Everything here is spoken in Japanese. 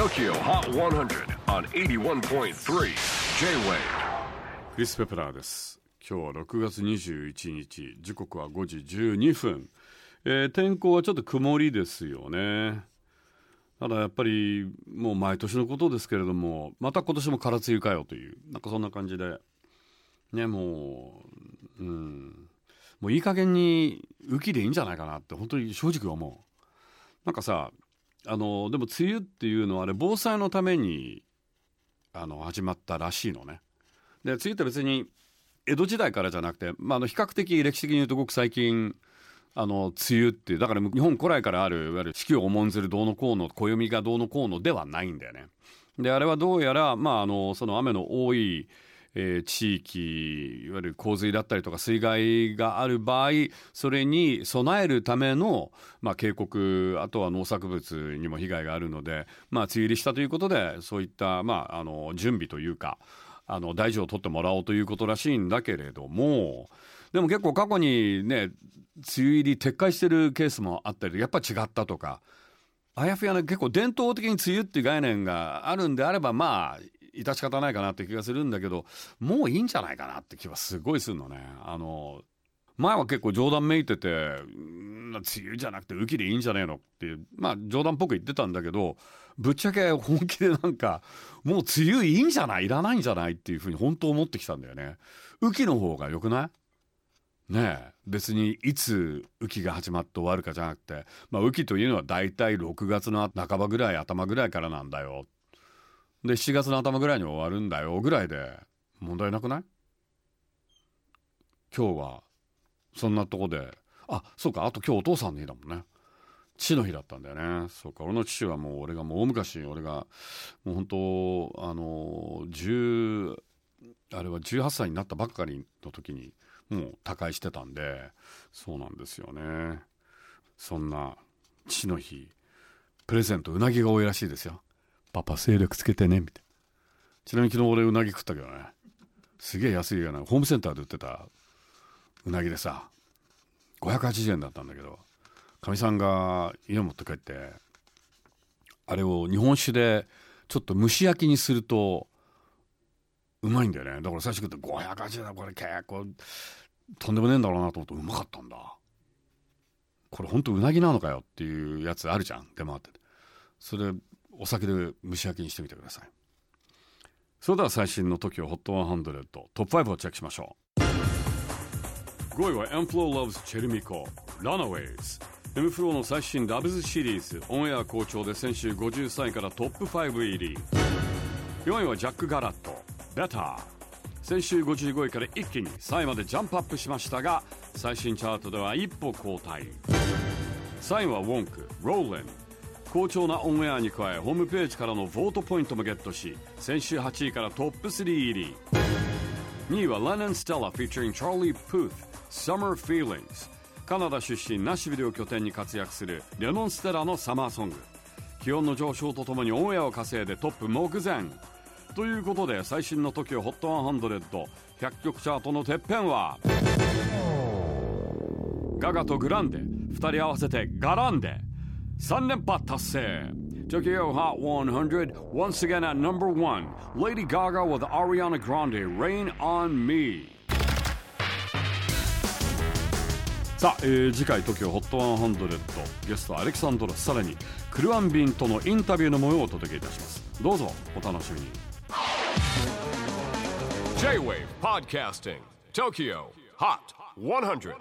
TOKYO HOT 100 on 81.3 J-WAVE クリス・ペプラーです。今日は6月21日。時刻は5時12分、えー天候はちょっと曇りですよね。ただやっぱりもう毎年のことですけれどもまた今年も空梅雨かよというなんかそんな感じでねもううん。もういい加減に雨季でいいんじゃないかなって本当に正直思う。なんかさあのでも梅雨っていうのはあれ防災のためにあの始まったらしいのねで梅雨って別に江戸時代からじゃなくて、まあ、あの比較的歴史的に言うとごく最近あの梅雨っていうだから日本古来からあるいわゆる四季を重んずるどうのこうの暦がどうのこうのではないんだよね。であれはどうやら、まあ、あのその雨の多い、えー地域いわゆる洪水だったりとか水害がある場合それに備えるための、まあ、警告あとは農作物にも被害があるので、まあ、梅雨入りしたということでそういった、まあ、あの準備というかあの大事を取ってもらおうということらしいんだけれどもでも結構過去にね梅雨入り撤回してるケースもあったりやっぱ違ったとかあやふやな結構伝統的に梅雨っていう概念があるんであればまあ致し方ないかなって気がするんだけどもういいんじゃないかなって気はすごいするのね。あの前は結構冗談めいてて梅雨じゃなくて雨季でいいんじゃねえのってまあ冗談っぽく言ってたんだけどぶっちゃけ本気でなんかもう梅雨いいんじゃない？いらないんじゃない？っていうふうに本当思ってきたんだよね。雨季の方が良くない？ねえ別にいつ雨季が始まって終わるかじゃなくて、まあ、雨季というのは大体6月の半ばぐらい頭ぐらいからなんだよで7月の頭ぐらいに終わるんだよぐらいで。問題なくない？今日はそんなとこで。あそうかあと今日お父さんの日だもんね。父の日だったんだよね。そうか俺の父はもう俺がもう大昔俺がもう本当あの10あれは18歳になったばっかりの時にもう他界してたんでそうなんですよね。そんな父の日プレゼントうなぎが多いらしいですよ。パパ精力つけてねみたいな。ちなみに昨日俺うなぎ食ったけどね。すげえ安いよな。ホームセンターで売ってた。うなぎでさ580円だったんだけどかみさんが家持って帰ってあれを日本酒でちょっと蒸し焼きにするとうまいんだよね。だから最初食って580円だ。これ結構とんでもねえんだろうなと思ってうまかったんだ。これほんとうなぎなのかよっていうやつあるじゃん。出回ってて。それお酒で蒸し焼きにしてみてください。それでは最新の TOKIOHOT100 トップ5をチェックしましょう。5位は M フロー Loves チェルミコ Runaways M フローの最新ラブズシリーズオンエア好調で先週53位からトップ5入り。4位はジャック・ガラット Better 先週55位から一気に3位までジャンプアップしましたが最新チャートでは一歩後退。3位はウォンク Rollin 好調なオンエアに加えホームページからのボートポイントもゲットし先週8位からトップ3入り。2位は Lennon Stella featuring Charlie Puth Summer Feelings カナダ出身ナッシビルを拠点に活躍するレノン・ステラのサマーソング。気温の上昇とともにオンエアを稼いでトップ目前。ということで最新の TOKIOHOT100100 曲チャートのてっぺんはガガとグランデ2人合わせてガランデ。3連覇達成 Tokyo Hot 100 once again at number one Lady Gaga with Ariana Grande Rain on Me さあ、えー次回 TOKIOHOT100 ゲストはアレキサンドロスさらにクルアンビンとのインタビューの模様をお届けいたしますどうぞお楽しみに J-WAVE PODCASTING TOKYO HOT 100